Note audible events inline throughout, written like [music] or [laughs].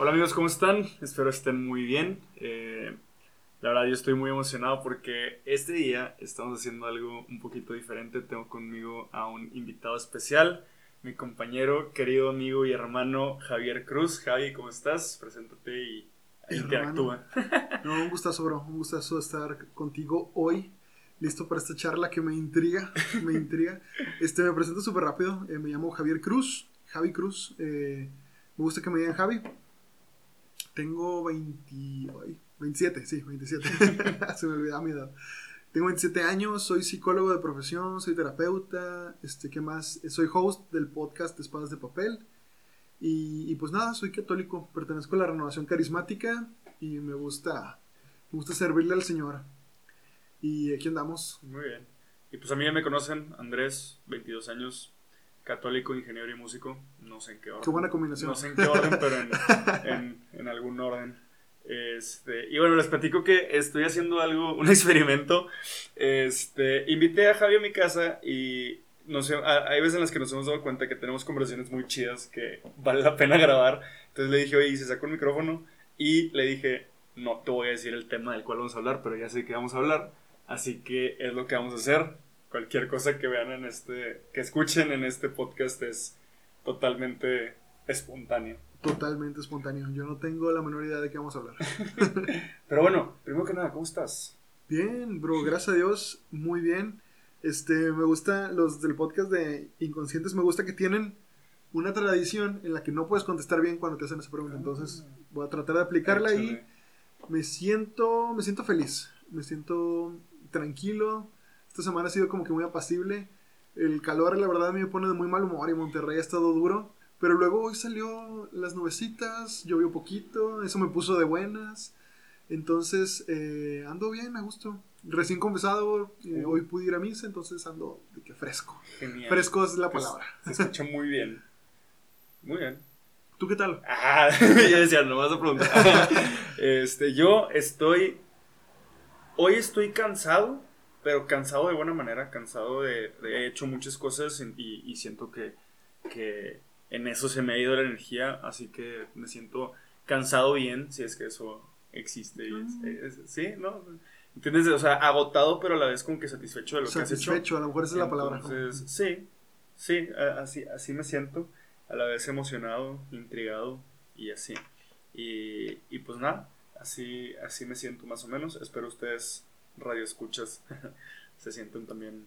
Hola amigos, ¿cómo están? Espero estén muy bien. Eh, la verdad yo estoy muy emocionado porque este día estamos haciendo algo un poquito diferente. Tengo conmigo a un invitado especial, mi compañero, querido amigo y hermano Javier Cruz. Javi, ¿cómo estás? Preséntate y interactúa. [laughs] No, un gustazo, bro. Un gustazo estar contigo hoy. Listo para esta charla que me intriga, [laughs] me intriga. Este, me presento súper rápido. Eh, me llamo Javier Cruz, Javi Cruz. Eh, me gusta que me digan Javi. Tengo 20, ay, 27, sí, 27. [laughs] [laughs] Se me olvidaba mi edad. Tengo 27 años, soy psicólogo de profesión, soy terapeuta, este, ¿qué más? Soy host del podcast Espadas de Papel. Y, y, pues nada, soy católico, pertenezco a la renovación carismática y me gusta, me gusta servirle al Señor. Y aquí andamos. Muy bien. Y pues a mí ya me conocen, Andrés, 22 años, católico, ingeniero y músico. No sé en qué orden. Qué buena combinación. No sé en qué orden, pero en, [laughs] en, en algún orden. Este, y bueno, les platico que estoy haciendo algo, un [laughs] experimento. Este, invité a Javi a mi casa y no sé, hay veces en las que nos hemos dado cuenta que tenemos conversaciones muy chidas que vale la pena grabar. Entonces le dije, oye, se sacó el micrófono y le dije, no te voy a decir el tema del cual vamos a hablar, pero ya sé que vamos a hablar. Así que es lo que vamos a hacer. Cualquier cosa que vean en este, que escuchen en este podcast es totalmente espontáneo. Totalmente espontáneo. Yo no tengo la menor idea de qué vamos a hablar. [laughs] [laughs] Pero bueno, primero que nada, ¿cómo estás? Bien, bro, gracias a Dios, muy bien. Este, me gusta los del podcast de Inconscientes, me gusta que tienen una tradición en la que no puedes contestar bien cuando te hacen esa pregunta. Entonces, voy a tratar de aplicarla y me siento, me siento feliz, me siento tranquilo. Esta semana ha sido como que muy apacible. El calor, la verdad, me pone de muy mal humor y Monterrey ha estado duro. Pero luego hoy salió las nubecitas, llovió poquito, eso me puso de buenas. Entonces, eh, ando bien, a gusto. Recién confesado, eh, hoy pude ir a misa, entonces ando de que fresco. Genial. Fresco es la Pues, palabra. Se escucha muy bien. Muy bien. ¿Tú qué tal? Ah, [laughs] yo decía, no vas a preguntar. [laughs] este, yo estoy. Hoy estoy cansado, pero cansado de buena manera. Cansado de. de- he hecho muchas cosas y, y siento que, que en eso se me ha ido la energía. Así que me siento cansado bien, si es que eso existe. y es- es- sí, ¿no? ¿Entiendes? O sea, agotado, pero a la vez como que satisfecho de lo que has hecho. Satisfecho, a lo mejor esa es la palabra. Entonces, sí, sí, así, así me siento, a la vez emocionado, intrigado y así. Y, y pues nada, así, así me siento más o menos. Espero ustedes, radio escuchas, [laughs] se sienten también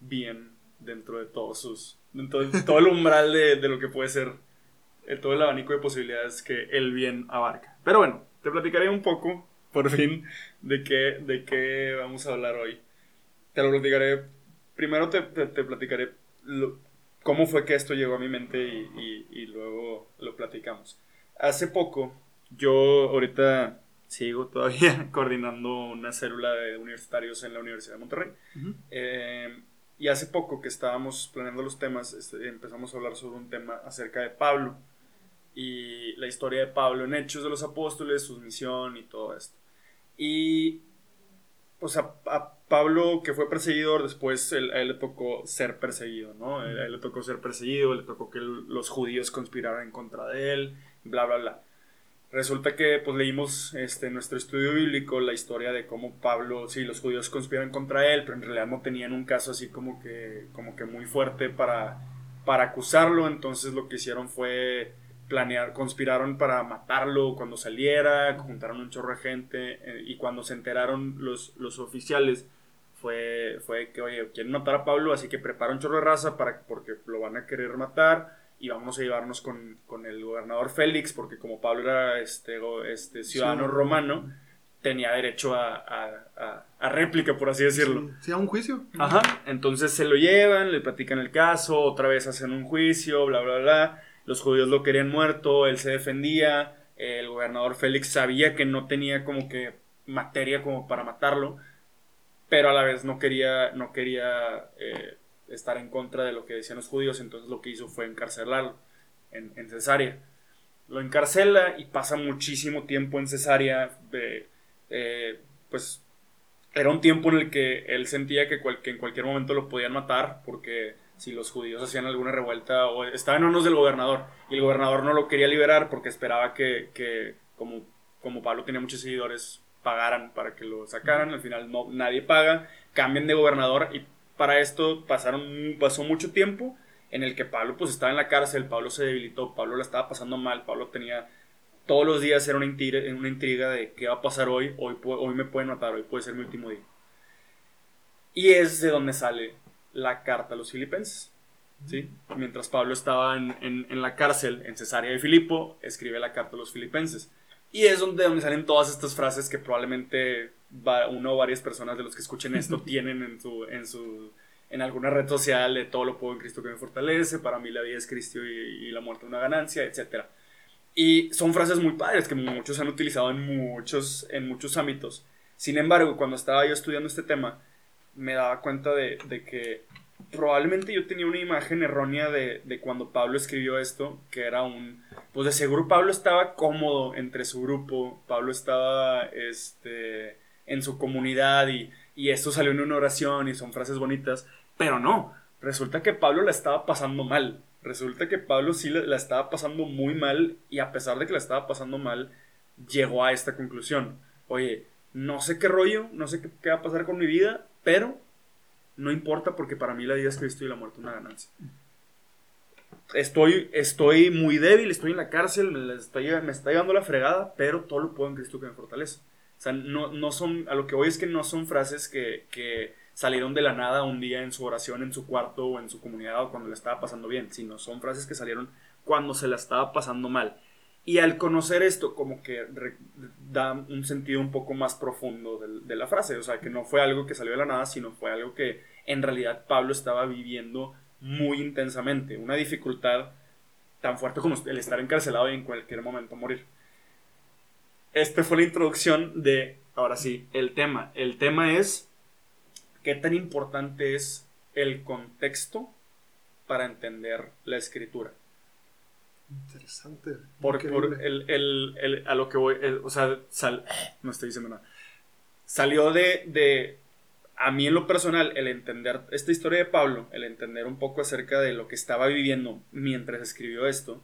bien dentro de todos sus, dentro de todo el umbral de, de lo que puede ser eh, todo el abanico de posibilidades que el bien abarca. Pero bueno, te platicaré un poco, por fin, de qué, de qué vamos a hablar hoy. Te lo platicaré. Primero te, te, te platicaré lo- cómo fue que esto llegó a mi mente y, y- y luego lo platicamos. Hace poco, yo ahorita sigo todavía [laughs] coordinando una célula de universitarios en la Universidad de Monterrey. Eh, y hace poco que estábamos planeando los temas, este, empezamos a hablar sobre un tema acerca de Pablo y la historia de Pablo en Hechos de los Apóstoles, su misión y todo esto. Y pues a, a Pablo que fue perseguidor, después él- a él le tocó ser perseguido, ¿no? A él le tocó ser perseguido, le tocó que los judíos conspiraran en contra de él, bla, bla, bla. Resulta que pues leímos este, en nuestro estudio bíblico la historia de cómo Pablo, sí, los judíos conspiran contra él, pero en realidad no tenían un caso así como que, como que muy fuerte para, para acusarlo, entonces lo que hicieron fue planear, conspiraron para matarlo cuando saliera, juntaron un chorro de gente eh, y cuando se enteraron los, los oficiales fue, fue que, oye, quieren matar a Pablo, así que prepara un chorro de raza para, porque lo van a querer matar y vamos a llevarnos con, con el gobernador Félix, porque como Pablo era este, este ciudadano Sí. romano, tenía derecho a, a- a- a réplica, por así decirlo. Sí, sí, a un juicio. Ajá, entonces se lo llevan, le platican el caso, otra vez hacen un juicio, bla, bla, bla. Los judíos lo querían muerto, él se defendía, el gobernador Félix sabía que no tenía como que materia como para matarlo, pero a la vez no quería, no quería eh, estar en contra de lo que decían los judíos, entonces lo que hizo fue encarcelarlo en, Cesarea. Lo encarcela y pasa muchísimo tiempo en Cesarea, eh, pues era un tiempo en el que él sentía que, en cualquier momento lo podían matar porque si los judíos hacían alguna revuelta o estaban en manos del gobernador y el gobernador no lo quería liberar porque esperaba que, que como, como Pablo tenía muchos seguidores, pagaran para que lo sacaran. Al final no, nadie paga, cambian de gobernador y para esto pasaron, pasó mucho tiempo en el que Pablo pues estaba en la cárcel, Pablo se debilitó, Pablo la estaba pasando mal, Pablo tenía todos los días era una intriga, una intriga de qué va a pasar hoy, hoy, hoy me pueden matar, hoy puede ser mi último día. Y es de donde sale la carta a los filipenses. ¿sí? Mientras Pablo estaba en, en, la cárcel en Cesarea de Filipo, escribe la carta a los filipenses. Y es donde, donde salen todas estas frases que probablemente uno o varias personas de los que escuchen esto [laughs] tienen en su, en su en alguna red social de todo lo puedo en Cristo que me fortalece, para mí la vida es Cristo y, la muerte una ganancia, etc. Y son frases muy padres que muchos han utilizado en muchos, en muchos ámbitos. Sin embargo, cuando estaba yo estudiando este tema, me daba cuenta de, de que probablemente yo tenía una imagen errónea de, de, cuando Pablo escribió esto, que era un... Pues de seguro Pablo estaba cómodo entre su grupo, Pablo estaba este, en su comunidad y, y esto salió en una oración y son frases bonitas, pero no, resulta que Pablo la estaba pasando mal. Resulta que Pablo sí la, estaba pasando muy mal y a pesar de que la estaba pasando mal, llegó a esta conclusión. Oye, no sé qué rollo, no sé qué, va a pasar con mi vida, pero no importa porque para mí la vida es Cristo y la muerte una ganancia. Estoy, estoy muy débil, estoy en la cárcel, me, está, me está llevando la fregada, pero todo lo puedo en Cristo que me fortalece. O sea, no, no son, a lo que voy es que no son frases que, que salieron de la nada un día en su oración, en su cuarto o en su comunidad o cuando le estaba pasando bien, sino son frases que salieron cuando se la estaba pasando mal. Y al conocer esto, como que da un sentido un poco más profundo de, de, la frase. O sea, que no fue algo que salió de la nada, sino fue algo que en realidad Pablo estaba viviendo muy intensamente. Una dificultad tan fuerte como el estar encarcelado y en cualquier momento morir. Esta fue la introducción de, ahora sí, el tema. El tema es qué tan importante es el contexto para entender la escritura. Interesante. Porque por el, el, el, a lo que voy, o sea, [clears throat] no estoy diciendo nada. Salió de, de, a mí en lo personal, el entender esta historia de Pablo, el entender un poco acerca de lo que estaba viviendo mientras escribió esto,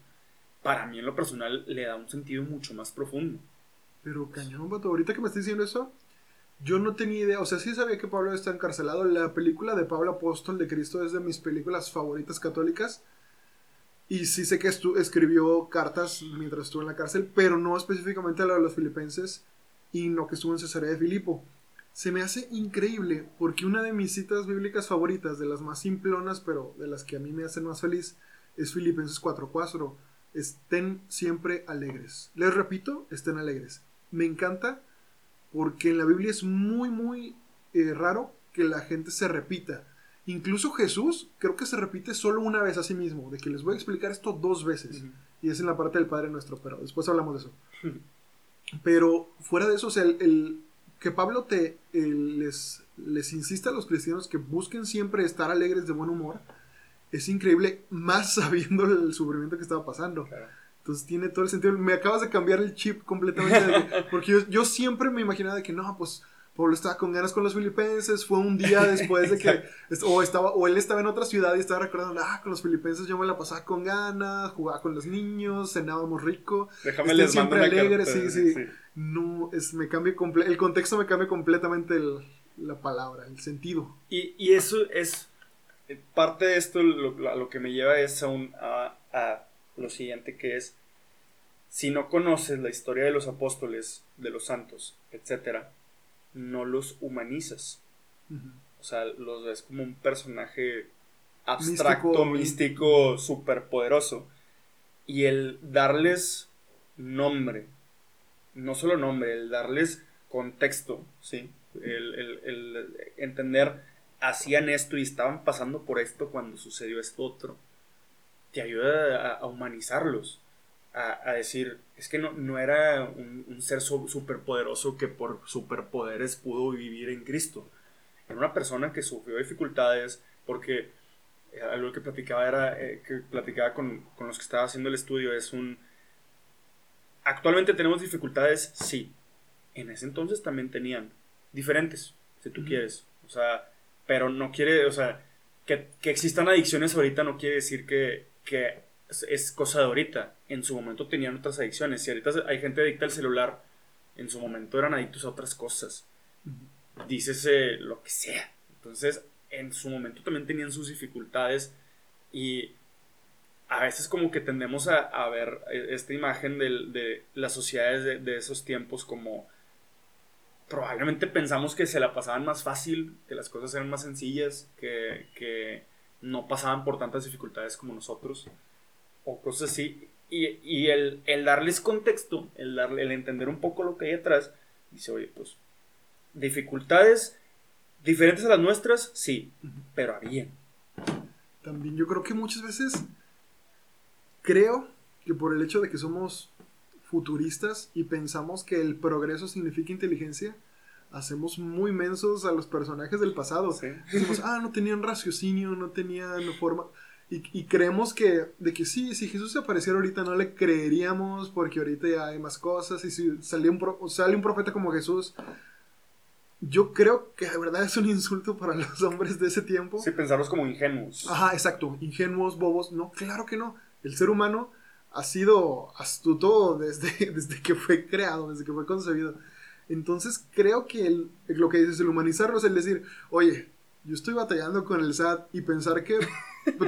para mí en lo personal le da un sentido mucho más profundo. Pero cañón, vato, ahorita que me estás diciendo eso, yo no tenía idea, o sea, sí sabía que Pablo está encarcelado. La película de Pablo Apóstol de Cristo es de mis películas favoritas católicas. Y sí sé que escribió cartas mientras estuvo en la cárcel, pero no específicamente a lo de los filipenses y no que estuvo en Cesarea de Filipo. Se me hace increíble porque una de mis citas bíblicas favoritas, de las más simplonas, pero de las que a mí me hacen más feliz, es Filipenses 4:4. Estén siempre alegres. Les repito, estén alegres. Me encanta porque en la Biblia es muy, muy eh, raro que la gente se repita. Incluso Jesús creo que se repite solo una vez a sí mismo, de que les voy a explicar esto dos veces. Y es en la parte del Padre Nuestro, pero después hablamos de eso. pero fuera de eso, o el, que Pablo te les, les insista a los cristianos que busquen siempre estar alegres de buen humor, es increíble, más [laughs] sabiendo el sufrimiento que estaba pasando. Entonces tiene todo el sentido. Me acabas de cambiar el chip completamente. [laughs] porque yo, yo, siempre me imaginaba de que no, pues Pablo estaba con ganas con los filipenses. Fue un día después de que. [laughs] o, estaba, o él estaba en otra ciudad y estaba recordando, ah, con los filipenses yo me la pasaba con ganas, jugaba con los niños, cenábamos rico. Déjame les siempre alegres, sí, sí, No, es, me cambia el contexto me cambia completamente la palabra, el sentido. Y, y, eso es. Parte de esto lo, lo que me lleva es a, un, a, a lo siguiente que es, si no conoces la historia de los apóstoles, de los santos, etc., no los humanizas. O sea, los ves como un personaje abstracto, místico, superpoderoso. Y el darles nombre, no solo nombre, el darles contexto, ¿sí? El, el, el, entender, hacían esto y estaban pasando por esto cuando sucedió esto otro te ayuda a, humanizarlos, a, decir, es que no, no era un, ser superpoderoso que por superpoderes pudo vivir en Cristo. Era una persona que sufrió dificultades porque eh, algo que platicaba era, eh, que platicaba con, con los que estaba haciendo el estudio, es un... Actualmente tenemos dificultades, sí. En ese entonces también tenían diferentes, si tú quieres. O sea, pero no quiere, o sea, que, que existan adicciones ahorita no quiere decir que, que es, cosa de ahorita. En su momento tenían otras adicciones. Si ahorita hay gente adicta al celular, en su momento eran adictos a otras cosas. Dícese lo que sea. Entonces, en su momento también tenían sus dificultades y a veces como que tendemos a, a ver esta imagen de, de las sociedades de, de, esos tiempos como probablemente pensamos que se la pasaban más fácil, que las cosas eran más sencillas, que, que no pasaban por tantas dificultades como nosotros o cosas así. Y, y el, el, darles contexto, el, darle, el entender un poco lo que hay atrás, dice, oye, pues dificultades diferentes a las nuestras, sí, pero había. También yo creo que muchas veces creo que por el hecho de que somos futuristas y pensamos que el progreso significa inteligencia, hacemos muy mensos a los personajes del pasado. Sí. Decimos, ah, no tenían raciocinio, no tenían forma. Y, y, creemos que, de que sí, si Jesús se apareciera ahorita no le creeríamos porque ahorita ya hay más cosas. Y si sale un, pro, sale un profeta como Jesús, yo creo que de verdad es un insulto para [laughs] los hombres de ese tiempo. Sí, pensarlos como ingenuos. Ajá, exacto. Ingenuos, bobos. No, claro que no. El ser humano ha sido astuto desde, [laughs] desde que fue creado, desde que fue concebido. Entonces creo que el, lo que dices, el humanizarlo es el decir, oye, yo estoy batallando con el SAT y pensar que,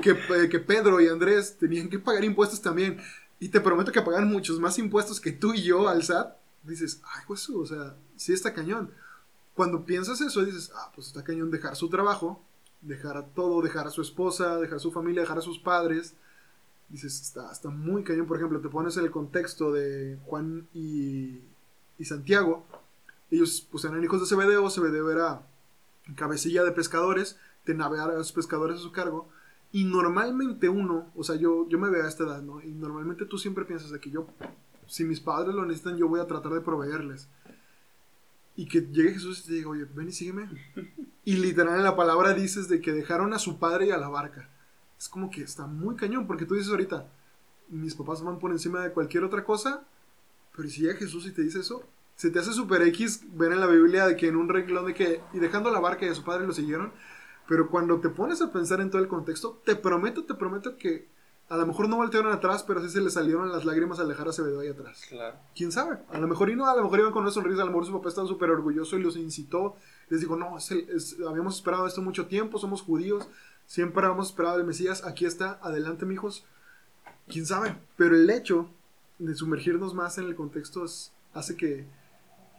que, que Pedro y Andrés tenían que pagar impuestos también. Y te prometo que pagan muchos más impuestos que tú y yo al SAT. Dices, ay, pues, o sea, sí está cañón. Cuando piensas eso, dices, ah, pues está cañón dejar su trabajo, dejar a todo, dejar a su esposa, dejar a su familia, dejar a sus padres. Dices, está, está muy cañón. Por ejemplo, te pones en el contexto de Juan y, y Santiago. Ellos pues eran hijos de Zebedeo, Zebedeo era cabecilla de pescadores, de navegar a los pescadores a su cargo. Y normalmente uno, o sea, yo, yo me veo a esta edad, ¿no? Y normalmente tú siempre piensas de que yo, si mis padres lo necesitan, yo voy a tratar de proveerles. Y que llegue Jesús y te diga, oye, ven y sígueme. Y literal en la palabra dices de que dejaron a su padre y a la barca. Es como que está muy cañón, porque tú dices ahorita, mis papás van por encima de cualquier otra cosa, pero si llega Jesús y te dice eso, se te hace super X ver en la Biblia de que en un renglón de que, y dejando la barca y a su padre lo siguieron, pero cuando te pones a pensar en todo el contexto, te prometo, te prometo que a lo mejor no voltearon atrás, pero sí se le salieron las lágrimas al dejar a Acevedo ahí atrás. Claro. ¿Quién sabe? A lo mejor y no, a lo mejor iban con una sonrisa, a lo mejor su papá estaba súper orgulloso y los incitó. Les dijo, no, es el, es, habíamos esperado esto mucho tiempo, somos judíos, siempre habíamos esperado el Mesías, aquí está, adelante, mijos. ¿Quién sabe? Pero el hecho de sumergirnos más en el contexto es, hace que,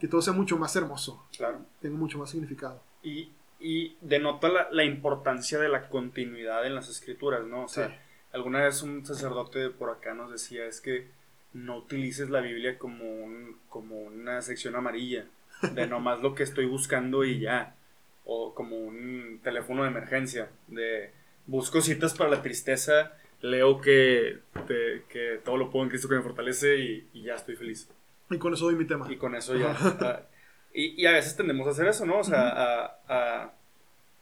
que todo sea mucho más hermoso. Claro. Tenga mucho más significado. Y, y denota la, la, importancia de la continuidad en las escrituras, ¿no? O sea, sí. alguna vez un sacerdote por acá nos decía, es que no utilices la Biblia como, un, como una sección amarilla, de [laughs] nomás lo que estoy buscando y ya. O como un teléfono de emergencia, de busco citas para la tristeza, leo que, que todo lo puedo en Cristo que me fortalece y, y ya estoy feliz. Y con eso doy mi tema. Y con eso ya. uh, y, y, a veces tendemos a hacer eso, ¿no? O sea, uh -huh. a, a,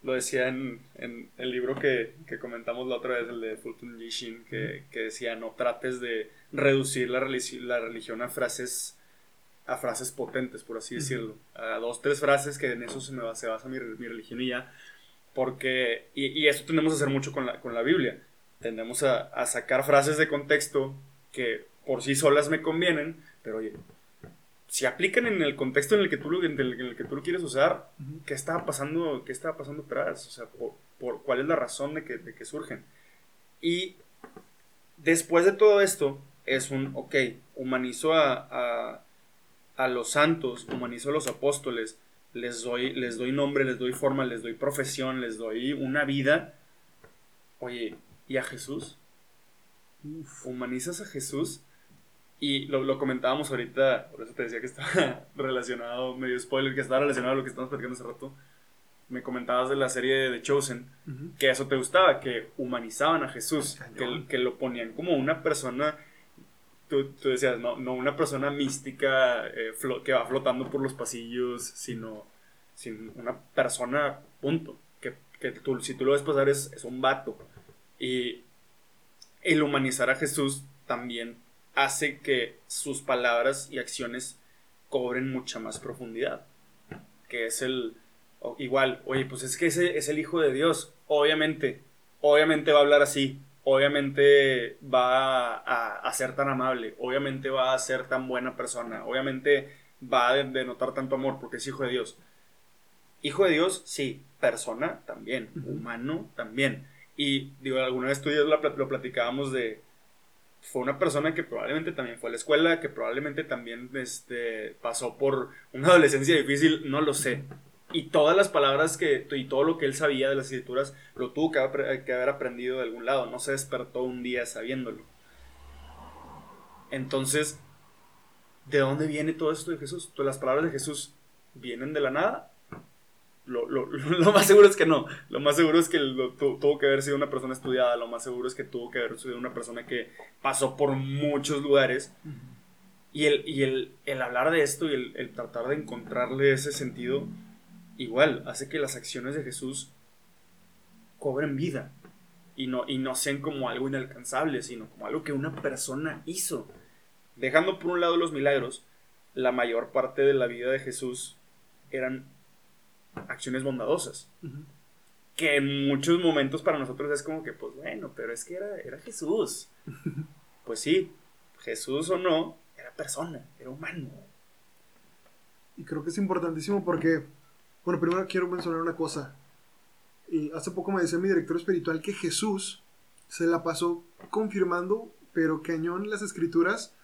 lo decía en, en, el libro que, que, comentamos la otra vez, el de Fulton Yishin, que, uh -huh. que decía, no trates de reducir la, religi la religión a frases a frases potentes, por así decirlo. A dos, tres frases que en eso se, me va, se basa mi, mi religión y ya. Porque, y, y, eso tendemos a hacer mucho con la, con la Biblia. Tendemos a, a sacar frases de contexto que por sí solas me convienen, pero oye, si aplican en el contexto en el que tú lo, en el, en el que tú lo quieres usar, uh -huh. ¿qué estaba pasando, qué estaba pasando atrás? O sea, por, por, ¿cuál es la razón de que, de que surgen? Y después de todo esto, es un, ok, humanizo a, a, a los santos, humanizo a los apóstoles, les doy, les doy nombre, les doy forma, les doy profesión, les doy una vida. Oye, ¿y a Jesús? Uf. ¿Humanizas a Jesús? Y lo, lo, comentábamos ahorita, por eso te decía que estaba [laughs] relacionado, medio spoiler, que estaba relacionado a lo que estamos platicando hace rato. Me comentabas de la serie de The Chosen, uh -huh. que eso te gustaba, que humanizaban a Jesús, que, que, lo ponían como una persona, tú, tú decías, no, no, una persona mística eh, que va flotando por los pasillos, sino, sino una persona, punto. Que, que tú, si tú lo ves pasar es, es un vato. Y el humanizar a Jesús también hace que sus palabras y acciones cobren mucha más profundidad. Que es el, igual, oye, pues es que ese es el Hijo de Dios. Obviamente, obviamente va a hablar así. Obviamente va a, ser tan amable. Obviamente va a ser tan buena persona. Obviamente va a denotar tanto amor porque es Hijo de Dios. Hijo de Dios, sí. Persona también. Humano también. Y digo, alguna vez tú y yo lo platicábamos de, fue una persona que probablemente también fue a la escuela, que probablemente también este, pasó por una adolescencia difícil, no lo sé. Y todas las palabras que, y todo lo que él sabía de las escrituras, lo tuvo que haber, aprendido de algún lado, no se despertó un día sabiéndolo. Entonces, ¿de dónde viene todo esto de Jesús? Todas las palabras de Jesús vienen de la nada lo, lo, [laughs] lo, más seguro es que no. Lo más seguro es que tuvo que haber sido una persona estudiada. Lo más seguro es que tuvo que haber sido una persona que pasó por muchos lugares. Y, el, y el, el, hablar de esto y el, tratar de encontrarle ese sentido, igual, hace que las acciones de Jesús cobren vida. Y no, y no sean como algo inalcanzable, sino como algo que una persona hizo. Dejando por un lado los milagros, la mayor parte de la vida de Jesús eran acciones bondadosas. Que en muchos momentos para nosotros es como que, pues bueno, pero es que era, era Jesús. [laughs] pues sí, Jesús o no, era persona, era humano. Y creo que es importantísimo porque, bueno, primero quiero mencionar una cosa. Y hace poco me decía mi director espiritual que Jesús se la pasó confirmando, pero cañón las escrituras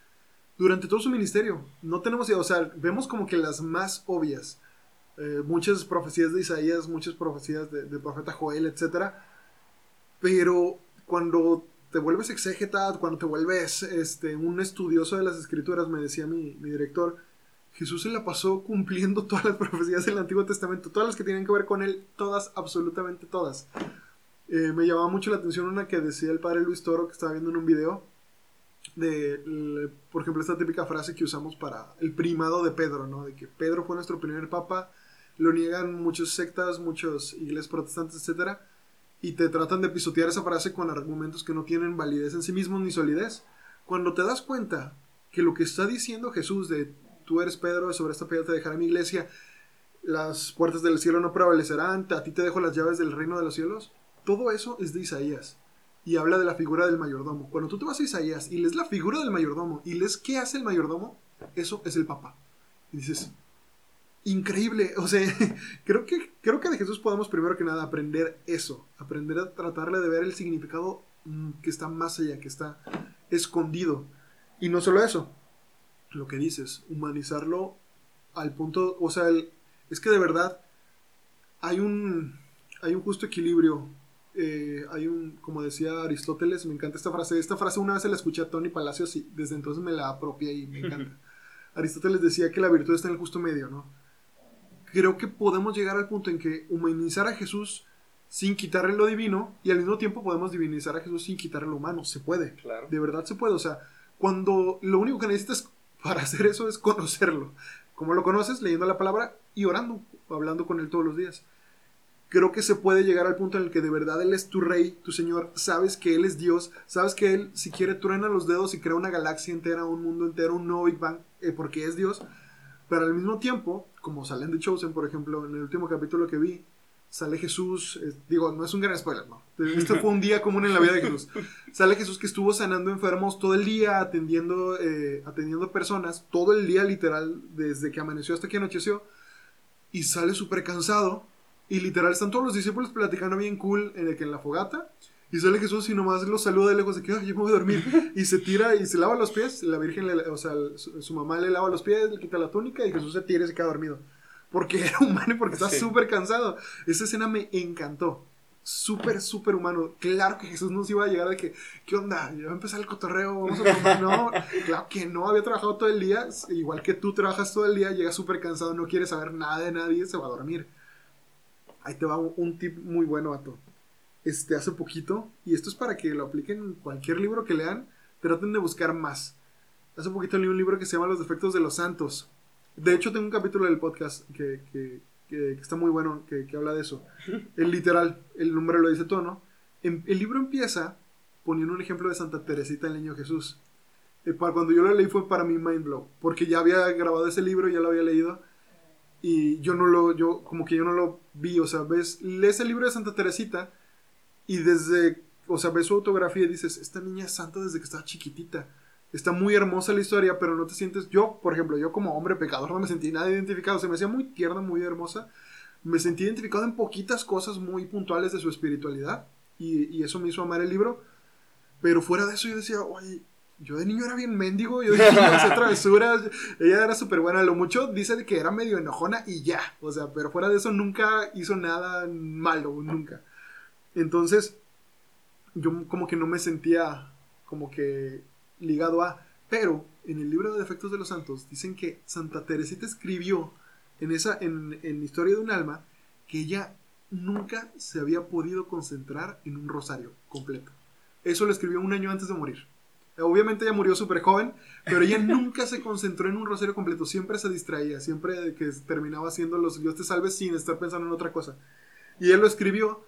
durante todo su ministerio. No tenemos idea, o sea, vemos como que las más obvias. Eh, muchas profecías de Isaías, muchas profecías de, profeta Joel, etc. Pero cuando te vuelves exégeta, cuando te vuelves este, un estudioso de las escrituras, me decía mi, director, Jesús se la pasó cumpliendo todas las profecías del Antiguo Testamento, todas las que tienen que ver con él, todas, absolutamente todas. Eh, me llamaba mucho la atención una que decía el padre Luis Toro, que estaba viendo en un video, de, por ejemplo, esta típica frase que usamos para el primado de Pedro, ¿no? De que Pedro fue nuestro primer papa, lo niegan muchas sectas, muchos iglesias protestantes, etc. Y te tratan de pisotear esa frase con argumentos que no tienen validez en sí mismos ni solidez. Cuando te das cuenta que lo que está diciendo Jesús de tú eres Pedro, sobre esta piedra te dejaré mi iglesia, las puertas del cielo no prevalecerán, a ti te dejo las llaves del reino de los cielos, todo eso es de Isaías. Y habla de la figura del mayordomo. Cuando tú te vas a Isaías y lees la figura del mayordomo y lees qué hace el mayordomo, eso es el papá. Y dices, increíble. O sea, [laughs] creo que, creo que de Jesús podemos primero que nada aprender eso, aprender a tratarle de ver el significado mm, que está más allá, que está escondido. Y no solo eso, lo que dices, humanizarlo al punto, o sea, es que de verdad hay un, hay un justo equilibrio. Eh, hay un, como decía Aristóteles, me encanta esta frase. Esta frase una vez se la escuché a Tony Palacios y desde entonces me la apropié y me encanta. [laughs] Aristóteles decía que la virtud está en el justo medio, ¿no? Creo que podemos llegar al punto en que humanizar a Jesús sin quitarle lo divino y al mismo tiempo podemos divinizar a Jesús sin quitarle lo humano. Se puede. Claro. De verdad se puede. O sea, cuando lo único que necesitas para hacer eso es conocerlo. Como lo conoces? Leyendo la palabra y orando, hablando con Él todos los días. Creo que se puede llegar al punto en el que de verdad Él es tu rey, tu Señor. Sabes que Él es Dios. Sabes que Él, si quiere, truena los dedos y crea una galaxia entera, un mundo entero, un nuevo Big Bang, eh, porque es Dios pero al mismo tiempo, como salen de Chosen, por ejemplo, en el último capítulo que vi, sale Jesús, digo, no es un gran spoiler, no. Este fue un día común en la vida de Jesús. [laughs] Sale Jesús que estuvo sanando enfermos todo el día, atendiendo, eh, atendiendo personas, todo el día literal, desde que amaneció hasta que anocheció, y sale súper cansado, y literal están todos los discípulos platicando bien cool en, el que en la fogata, y sale Jesús y nomás lo saluda de lejos de que, ay, yo me voy a dormir. [laughs] Y se tira y se lava los pies. La Virgen, o sea, su, mamá le lava los pies, le quita la túnica y Jesús se tira y se queda dormido. Porque era humano y porque está súper cansado. Esa escena me encantó. Súper, súper humano. Claro que Jesús no se iba a llegar de que, ¿qué onda? Ya va a empezar el cotorreo, vamos a No, [laughs] claro que no, había trabajado todo el día. Igual que tú trabajas todo el día, llega súper cansado, no quiere saber nada de nadie, se va a dormir. Ahí te va un, tip muy bueno, a todo este, hace poquito, y esto es para que lo apliquen en cualquier libro que lean, traten de buscar más. Hace poquito leí un libro que se llama Los defectos de los santos. De hecho, tengo un capítulo del podcast que, que, está muy bueno, que, habla de eso. El literal, el nombre lo dice todo, ¿no? Em, el libro empieza poniendo un ejemplo de Santa Teresita el Niño Jesús. Eh, cuando yo lo leí fue para mí mind blow, porque ya había grabado ese libro, ya lo había leído, y yo no lo, yo como que yo no lo vi, o sea, ves, lees el libro de Santa Teresita y desde, o sea, ves su autografía y dices, esta niña es santa desde que estaba chiquitita. Está muy hermosa la historia, pero no te sientes, yo, por ejemplo, yo como hombre pecador no me sentí nada identificado, se me hacía muy tierna, muy hermosa, me sentí identificado en poquitas cosas muy puntuales de su espiritualidad y, eso me hizo amar el libro, pero fuera de eso yo decía, oye, yo de niño era bien mendigo, yo de niño hacía travesuras, ella era súper buena, lo mucho dice que era medio enojona y ya, o sea, pero fuera de eso nunca hizo nada malo, nunca. Entonces, yo como que no me sentía como que ligado a, pero en el libro de defectos de los santos dicen que Santa Teresita escribió en esa, en, en Historia de un alma, que ella nunca se había podido concentrar en un rosario completo. Eso lo escribió un año antes de morir. Obviamente ella murió súper joven, pero ella [laughs] nunca se concentró en un rosario completo, siempre se distraía, siempre que terminaba haciendo los Dios te salve sin estar pensando en otra cosa. Y él lo escribió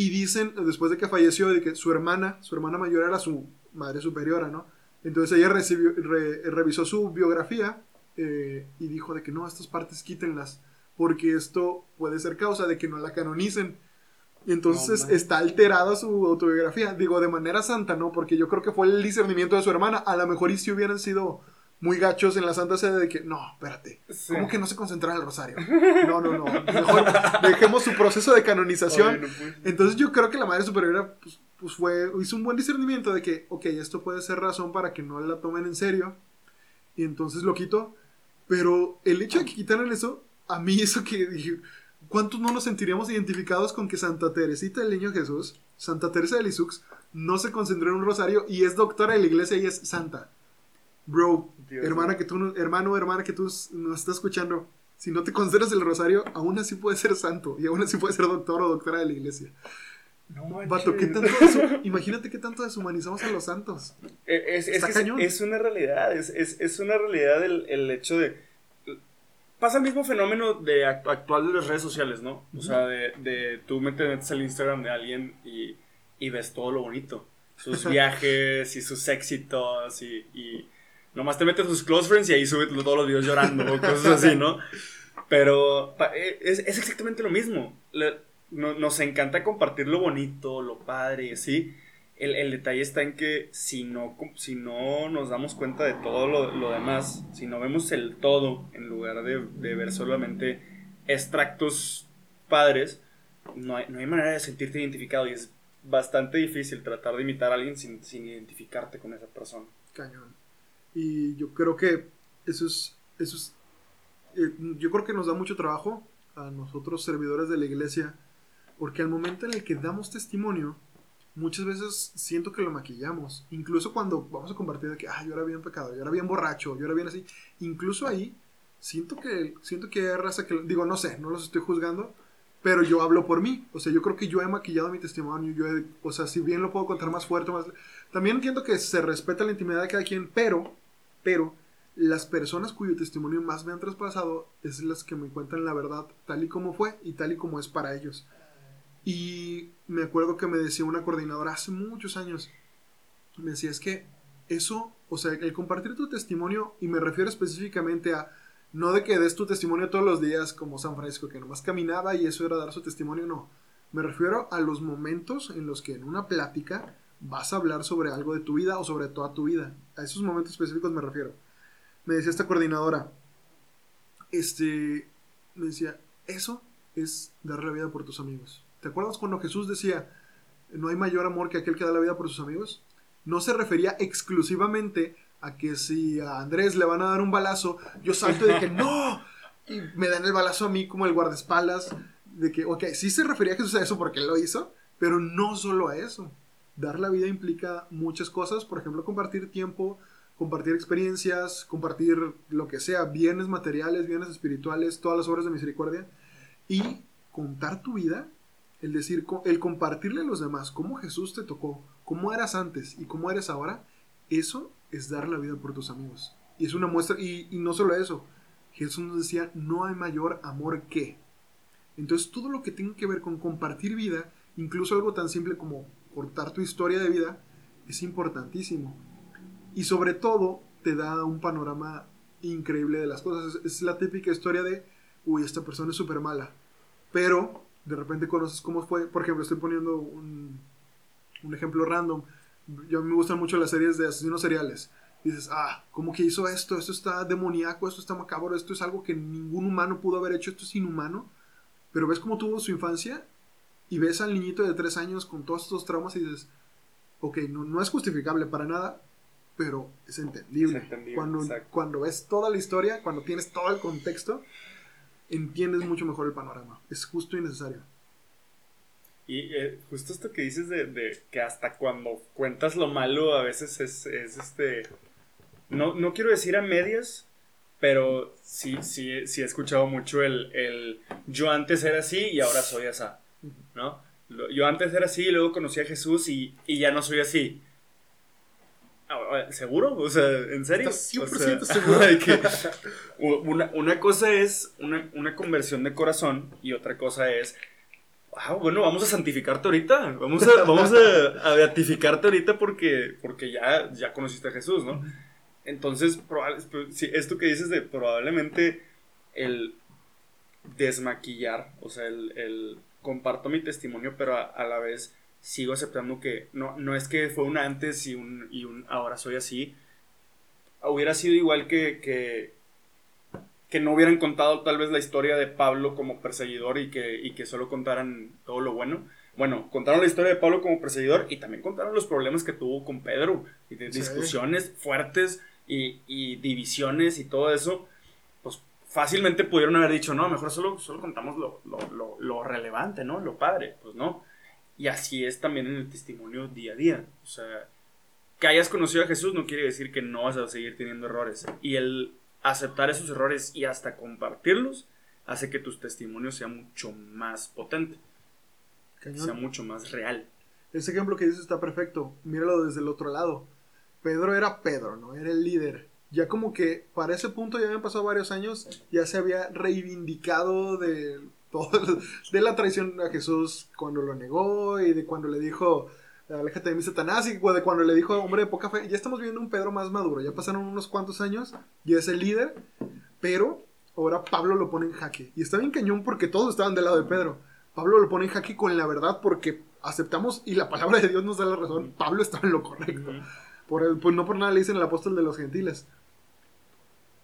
y dicen, después de que falleció, de que su hermana, su hermana mayor era su madre superiora, ¿no? Entonces ella recibió, revisó su biografía eh, y dijo de que no, estas partes quítenlas, porque esto puede ser causa de que no la canonicen. Y entonces está alterada su autobiografía. Digo, de manera santa, ¿no? Porque yo creo que fue el discernimiento de su hermana. A lo mejor y si hubieran sido muy gachos en la Santa Sede de que, no, espérate, ¿cómo que no se concentra en el rosario? No, no, no, mejor dejemos su proceso de canonización. Pues. Entonces yo creo que la Madre Superiora pues, pues, fue, hizo un buen discernimiento de que, ok, esto puede ser razón para que no la tomen en serio. Y entonces lo quito. Pero el hecho de que quitaran eso, a mí eso que dije, ¿Cuántos no nos sentiríamos identificados con que Santa Teresita del Niño Jesús, Santa Teresa de Lisieux, no se concentró en un rosario y es doctora de la iglesia y es santa? Bro, hermana que tú, hermano, hermana que tú nos estás escuchando, si no te consideras el rosario, aún así puedes ser santo y aún así puedes ser doctor o doctora de la iglesia. No Vato, ¿qué tanto imagínate qué tanto deshumanizamos a los santos. E, es, es, es una realidad, es, una realidad el, el hecho de pasa el mismo fenómeno de actual de las redes sociales, ¿no? O sea, de, de tú metes al Instagram de alguien y, y, ves todo lo bonito. Sus viajes y sus éxitos y, y nomás te metes sus close friends y ahí subes todos los videos llorando cosas así, ¿no? Pero e, es, es exactamente lo mismo. nos encanta compartir lo bonito, lo padre, ¿sí? el, detalle está en que si no, si no nos damos cuenta de todo lo, demás, si no vemos el todo en lugar de, ver solamente extractos padres, no hay, manera de sentirte identificado y es bastante difícil tratar de imitar a alguien sin, identificarte con esa persona. Cañón. Y yo creo que eso es, eso es eh, yo creo que nos da mucho trabajo a nosotros servidores de la iglesia, porque al momento en el que damos testimonio, muchas veces siento que lo maquillamos. Incluso cuando vamos a compartir de que, ah, yo era bien pecado, yo era bien borracho, yo era bien así. Incluso ahí, siento que, siento que hay raza que, digo, no sé, no los estoy juzgando, pero yo hablo por mí. O sea, yo creo que yo he maquillado mi testimonio, yo o sea, si bien lo puedo contar más fuerte, más... También entiendo que se respeta la intimidad de cada quien, pero, pero, las personas cuyo testimonio más me han traspasado es las que me cuentan la verdad tal y como fue y tal y como es para ellos. Y me acuerdo que me decía una coordinadora hace muchos años, me decía, es que eso, o sea, el compartir tu testimonio, y me refiero específicamente a, no de que des tu testimonio todos los días como San Francisco, que nomás caminaba y eso era dar su testimonio, no. Me refiero a los momentos en los que en una plática vas a hablar sobre algo de tu vida o sobre toda tu vida. A esos momentos específicos me refiero. Me decía esta coordinadora, este, me decía, eso es dar la vida por tus amigos. ¿Te acuerdas cuando Jesús decía, no hay mayor amor que aquel que da la vida por sus amigos? No se refería exclusivamente a que si a Andrés le van a dar un balazo, yo salto de que no, y me dan el balazo a mí como el guardaespaldas, de que, ok, sí se refería a Jesús a eso porque él lo hizo, pero no solo a eso. Dar la vida implica muchas cosas, por ejemplo, compartir tiempo, compartir experiencias, compartir lo que sea, bienes materiales, bienes espirituales, todas las obras de misericordia, y contar tu vida el decir, el compartirle a los demás cómo Jesús te tocó, cómo eras antes y cómo eres ahora, eso es dar la vida por tus amigos. Y es una muestra, y, no solo eso, Jesús nos decía, no hay mayor amor que. Entonces todo lo que tenga que ver con compartir vida, incluso algo tan simple como cortar tu historia de vida, es importantísimo. Y sobre todo te da un panorama increíble de las cosas. Es, la típica historia de uy, esta persona es súper mala. Pero de repente conoces cómo fue. Por ejemplo, estoy poniendo un, un ejemplo random. Yo a mí me gustan mucho las series de asesinos seriales. Dices, ah, ¿cómo que hizo esto? Esto está demoníaco, esto está macabro, esto es algo que ningún humano pudo haber hecho, esto es inhumano. Pero ves cómo tuvo su infancia y ves al niñito de tres años con todos estos traumas y dices, ok, no, no es justificable para nada, pero es entendible. Es entendible, cuando, exacto. cuando ves toda la historia, cuando tienes todo el contexto, entiendes mucho mejor el panorama. Es justo y necesario. Y eh, justo esto que dices de, de que hasta cuando cuentas lo malo a veces es, es este... No, no quiero decir a medias, pero sí, sí, sí he escuchado mucho el, el yo antes era así y ahora soy así, ¿no? Yo antes era así luego conocí a Jesús y, y ya no soy así. Ah, ah, ¿Seguro? O sea, ¿en serio? ¿Estás O 100% sea, [laughs] seguro? de que [laughs] una, una cosa es una, una conversión de corazón y otra cosa es Ah, bueno, vamos a santificarte ahorita. Vamos a, vamos a, [laughs] a beatificarte ahorita porque, porque ya, ya conociste a Jesús, ¿no? Entonces, probable, sí, esto que dices de probablemente el desmaquillar, o sea, el, el comparto mi testimonio, pero a, a la vez sigo aceptando que no, no es que fue un antes y un, y un ahora soy así. Hubiera sido igual que, que, que no hubieran contado tal vez la historia de Pablo como perseguidor y que, y que solo contaran todo lo bueno. Bueno, contaron la historia de Pablo como perseguidor y también contaron los problemas que tuvo con Pedro y de Sí. discusiones fuertes y, y divisiones y todo eso. Fácilmente pudieron haber dicho, no, mejor solo, solo contamos lo, lo, lo, lo relevante, ¿no? Lo padre. Pues no. Y así es también en el testimonio día a día. O sea, que hayas conocido a Jesús no quiere decir que no vas a seguir teniendo errores. Y el aceptar esos errores y hasta compartirlos hace que tu testimonio sea mucho más potente, Cañón. sea mucho más real. Ese ejemplo que dices está perfecto. Míralo desde el otro lado. Pedro era Pedro, ¿no? Era el líder. Ya como que para ese punto ya habían pasado varios años, ya se había reivindicado de todo, de la traición a Jesús cuando lo negó y de cuando le dijo, aléjate de mí Satanás, y de cuando le dijo, hombre de poca fe. Ya estamos viendo un Pedro más maduro, ya pasaron unos cuantos años, ya es el líder, pero ahora Pablo lo pone en jaque. Y está bien cañón porque todos estaban del lado de Pedro. Pablo lo pone en jaque con la verdad porque aceptamos y la palabra de Dios nos da la razón. Pablo estaba en lo correcto. Por el- pues no por nada le dicen el apóstol de los gentiles.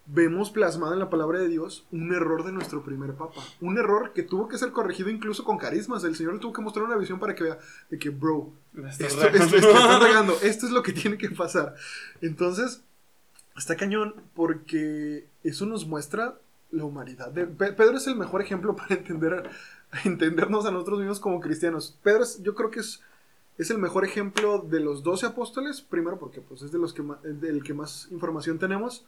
Vemos plasmado en la palabra de Dios un error de nuestro primer papa. Un error que tuvo que ser corregido incluso con carismas. El Señor le tuvo que mostrar una visión para que vea de que, bro, esto, esto- regando. esto está [laughs] regando. Esto es lo que tiene que pasar. Entonces, está cañón porque eso nos muestra la humanidad. de- Pedro es el mejor ejemplo para entender, entendernos a nosotros mismos como cristianos. Pedro es- yo creo que es, es el mejor ejemplo de los 12 apóstoles, primero porque pues, es de los que ma- del que más información tenemos,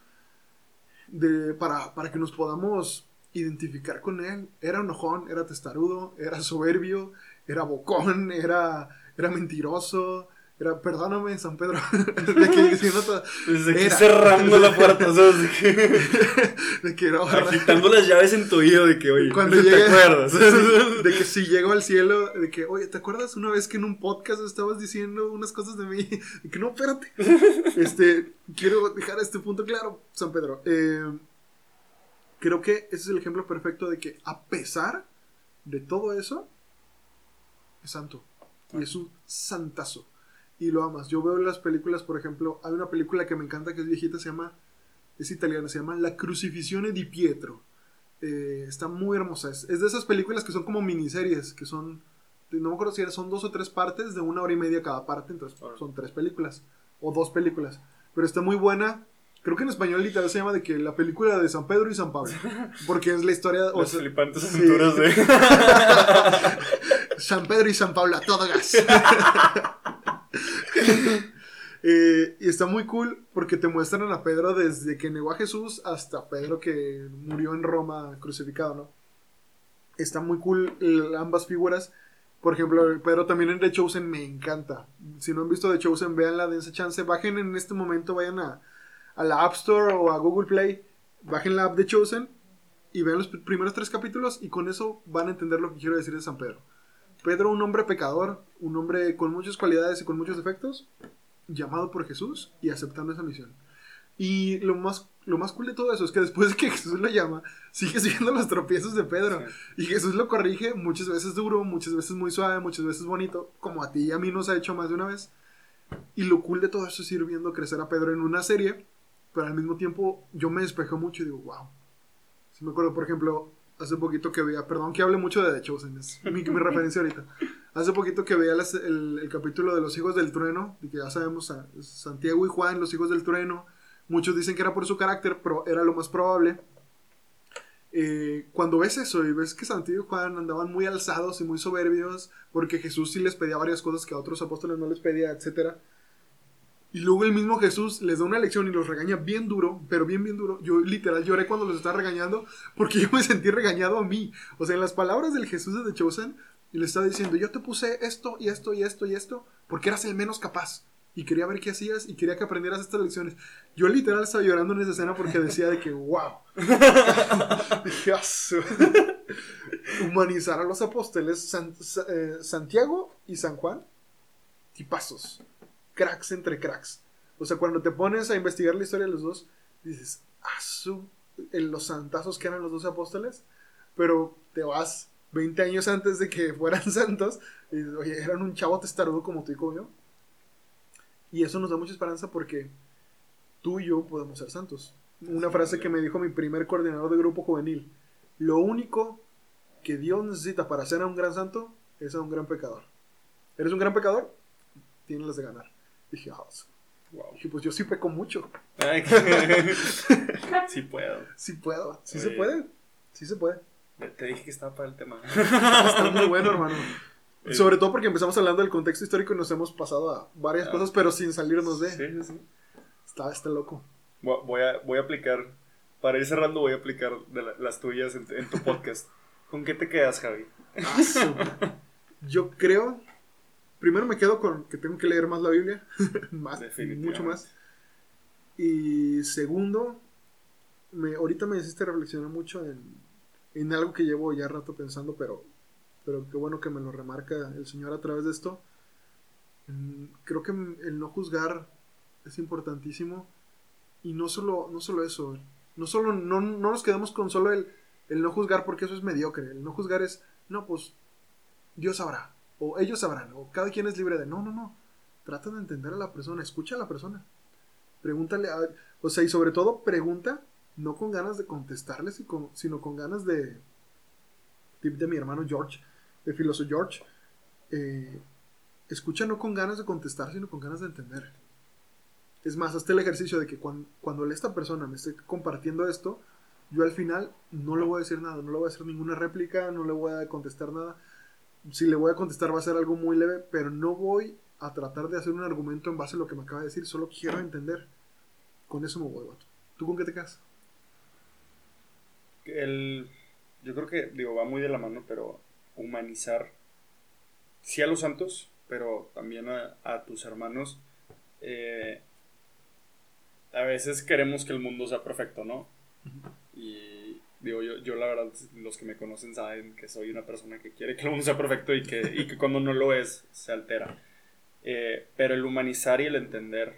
de, para, para que nos podamos identificar con él. Era enojón, era testarudo, era soberbio, era bocón, [laughs] era, era mentiroso. Era, perdóname, San Pedro. [laughs] de que diciendo todo- Desde aquí Era. cerrando la puerta, [laughs] de que- de que no, agitando las llaves en tu oído de que, oye, Cuando ¿te acuerdas? [laughs] De que si llego al cielo, de que, oye, ¿te acuerdas una vez que en un podcast estabas diciendo unas cosas de mí? De que no, espérate. Este, quiero dejar este punto claro, San Pedro. Eh, creo que ese es el ejemplo perfecto de que a pesar de todo eso, es santo. Y es un santazo. Y lo amas. Yo veo las películas, por ejemplo, hay una película que me encanta que es viejita, se llama, es italiana, se llama La Crucifixione di Pietro. Eh, está muy hermosa. Es, es de esas películas que son como miniseries, que son, no me acuerdo si era- son dos o tres partes de una hora y media cada parte, entonces son tres películas, o dos películas. Pero está muy buena. Creo que en español literal se llama de que la película de San Pedro y San Pablo. [laughs] Porque es la historia... o Las sea, flipantes sí. aventuras de... [laughs] San Pedro y San Pablo a todo gas. [laughs] [laughs] Eh, y está muy cool porque te muestran a Pedro desde que negó a Jesús hasta Pedro que murió en Roma crucificado, ¿no? Está muy cool el- ambas figuras. Por ejemplo, Pedro también en The Chosen me encanta. Si no han visto The Chosen, véanla, dense chance. Bajen en este momento, vayan a, a la App Store o a Google Play. Bajen la app The Chosen y vean los pr- primeros tres capítulos y con eso van a entender lo que quiero decir de San Pedro. Pedro, un hombre pecador, un hombre con muchas cualidades y con muchos defectos, llamado por Jesús y aceptando esa misión. Y lo más, lo más cool de todo eso es que después de que [laughs] Jesús lo llama, sigues viendo los tropiezos de Pedro. Y Jesús lo corrige muchas veces duro, muchas veces muy suave, muchas veces bonito, como a ti y a mí nos ha hecho más de una vez. Y lo cool de todo eso es ir viendo crecer a Pedro en una serie, pero al mismo tiempo yo me despejo mucho y digo, wow. Si me acuerdo, por ejemplo, hace poquito que veía, perdón que hable mucho de The Chosen, es mi, referencia ahorita. Hace poquito que veía el, capítulo de los hijos del trueno, y que ya sabemos, Santiago y Juan, los hijos del trueno. Muchos dicen que era por su carácter, pero era lo más probable. Eh, cuando ves eso y ves que Santiago y Juan andaban muy alzados y muy soberbios, porque Jesús sí les pedía varias cosas que a otros apóstoles no les pedía, etc. Y luego el mismo Jesús les da una lección y los regaña bien duro, pero bien, bien duro. Yo literal lloré cuando los estaba regañando porque yo me sentí regañado a mí. O sea, en las palabras del Jesús de The Chosen, le estaba diciendo, yo te puse esto y esto y esto y esto porque eras el menos capaz. Y quería ver qué hacías y quería que aprendieras estas lecciones. Yo literal estaba llorando en esa escena porque decía de que, wow. [laughs] [laughs] "Ah, su-". Humanizar a los apóstoles, San- Sa- eh, Santiago y San Juan, tipazos. Cracks entre cracks. O sea, cuando te pones a investigar la historia de los dos, dices, ah, su, en los santazos que eran los dos apóstoles, pero te vas 20 años antes de que fueran [laughs] santos y dices, oye, eran un chavo testarudo como tú y como yo. Y eso nos da mucha esperanza porque tú y yo podemos ser santos. Una frase que me dijo mi primer coordinador de grupo juvenil. Lo único que Dios necesita para ser a un gran santo es a un gran pecador. ¿Eres un gran pecador? Tienes las de ganar. Dije, ah, Wow. dije, pues yo sí peco mucho. Ay, [laughs] [laughs] sí puedo. Sí puedo. Sí Oye. se puede. Sí se puede. Te dije que estaba para el tema. Está muy bueno, hermano. [laughs] Sobre todo porque empezamos hablando del contexto histórico y nos hemos pasado a varias Ah. cosas, pero sin salirnos de. Sí, sí, sí. Está, está loco. Voy a, voy a aplicar, para ir cerrando, voy a aplicar de la- las tuyas en, en tu podcast. ¿Con qué te quedas, Javi? Ah, Yo creo. Primero me quedo con que tengo que leer más la Biblia. [laughs] más, mucho más. Y segundo, me, ahorita me hiciste reflexionar mucho en, en algo que llevo ya rato pensando, pero, pero qué bueno que me lo remarca el Señor a través de esto. Mm, Creo que el no juzgar es importantísimo. Y no solo, no solo eso, no solo no, no nos quedamos con solo el, el no juzgar porque eso es mediocre. El no juzgar es, no, pues Dios sabrá, o ellos sabrán, o cada quien es libre de, no, no, no. Trata de entender a la persona, escucha a la persona. Pregúntale, a- o sea, y sobre todo pregunta, no con ganas de contestarles, sino con ganas de, tip de mi hermano George, de filósofo George, eh, escucha no con ganas de contestar, sino con ganas de entender. Es más, hazte el ejercicio de que cuan- cuando, esta persona me esté compartiendo esto, yo al final no le voy a decir nada, no le voy a hacer ninguna réplica, no le voy a contestar nada. Si le voy a contestar va a ser algo muy leve, pero no voy a tratar de hacer un argumento en base a lo que me acaba de decir, solo quiero entender. Con eso me voy, vato. ¿Tú con qué te quedas? El, yo creo que, digo, va muy de la mano, pero humanizar, sí a los santos, pero también a, a tus hermanos. eh, a veces queremos que el mundo sea perfecto, ¿no? Y digo, yo, yo la verdad, los que me conocen saben que soy una persona que quiere que el mundo sea perfecto y que, y que cuando no lo es, se altera. Eh, pero el humanizar y el entender,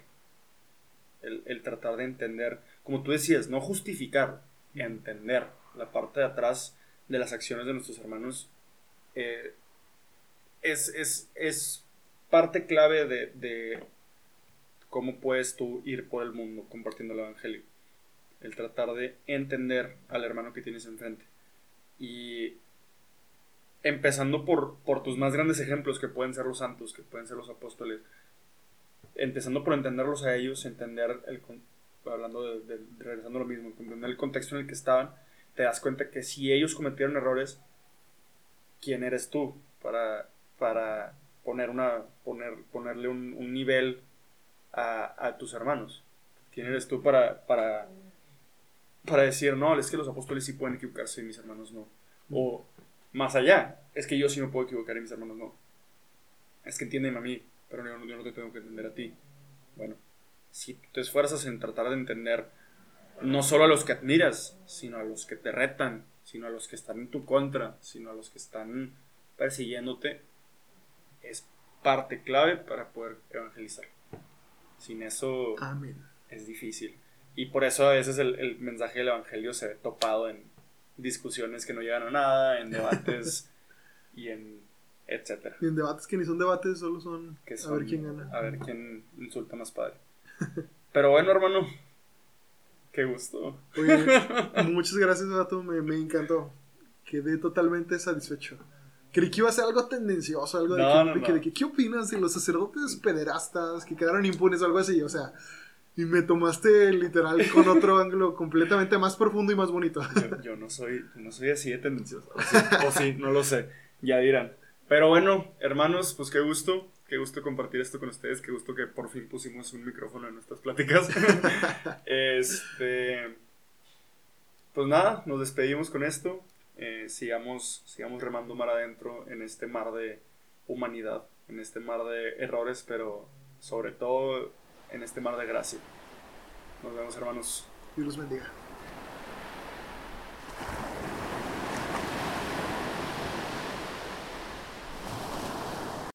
el, el tratar de entender, como tú decías, no justificar, entender la parte de atrás de las acciones de nuestros hermanos, eh, es, es, es parte clave de, de cómo puedes tú ir por el mundo compartiendo el Evangelio. El tratar de entender al hermano que tienes enfrente. Y empezando por, por tus más grandes ejemplos, que pueden ser los santos, que pueden ser los apóstoles, empezando por entenderlos a ellos, entender el, hablando de, de- de- regresando a lo mismo, entender el contexto en el que estaban, te das cuenta que si ellos cometieron errores, ¿quién eres tú para, para poner una, poner, ponerle un, un nivel a, a tus hermanos? ¿Quién eres tú para, para, para decir, no, es que los apóstoles sí pueden equivocarse y mis hermanos no? O más allá, es que yo sí me puedo equivocar y mis hermanos no. Es que entiéndeme a mí, pero yo no, yo no te tengo que entender a ti. Bueno, si te esfuerzas en tratar de entender no solo a los que admiras, sino a los que te retan, sino a los que están en tu contra, sino a los que están persiguiéndote, es parte clave para poder evangelizar. Sin eso Amén. es difícil. Y por eso a veces el, el mensaje del Evangelio se ve topado en discusiones que no llegan a nada, en [laughs] debates y en etcétera. Y en debates que ni son debates, solo son, Que a ver quién gana. A ver quién insulta más padre. [laughs] Pero bueno, hermano, qué gusto. Oye, [laughs] muchas gracias, vato, me, me encantó. Quedé totalmente satisfecho. Creí que iba a ser algo tendencioso, algo de, que, no, no. de que, ¿qué opinas de los sacerdotes pederastas que quedaron impunes o algo así? O sea, y me tomaste literal con otro [laughs] ángulo completamente más profundo y más bonito. Yo, yo no soy, no soy así de tendencioso. O sí, o sí, no lo sé. Ya dirán. Pero bueno, hermanos, pues qué gusto. Qué gusto compartir esto con ustedes. Qué gusto que por fin pusimos un micrófono en nuestras pláticas. [laughs] este. Pues nada, nos despedimos con esto. Eh, sigamos, sigamos remando mar adentro en este mar de humanidad, en este mar de errores, pero sobre todo en este mar de gracia. Nos vemos hermanos. Dios los bendiga.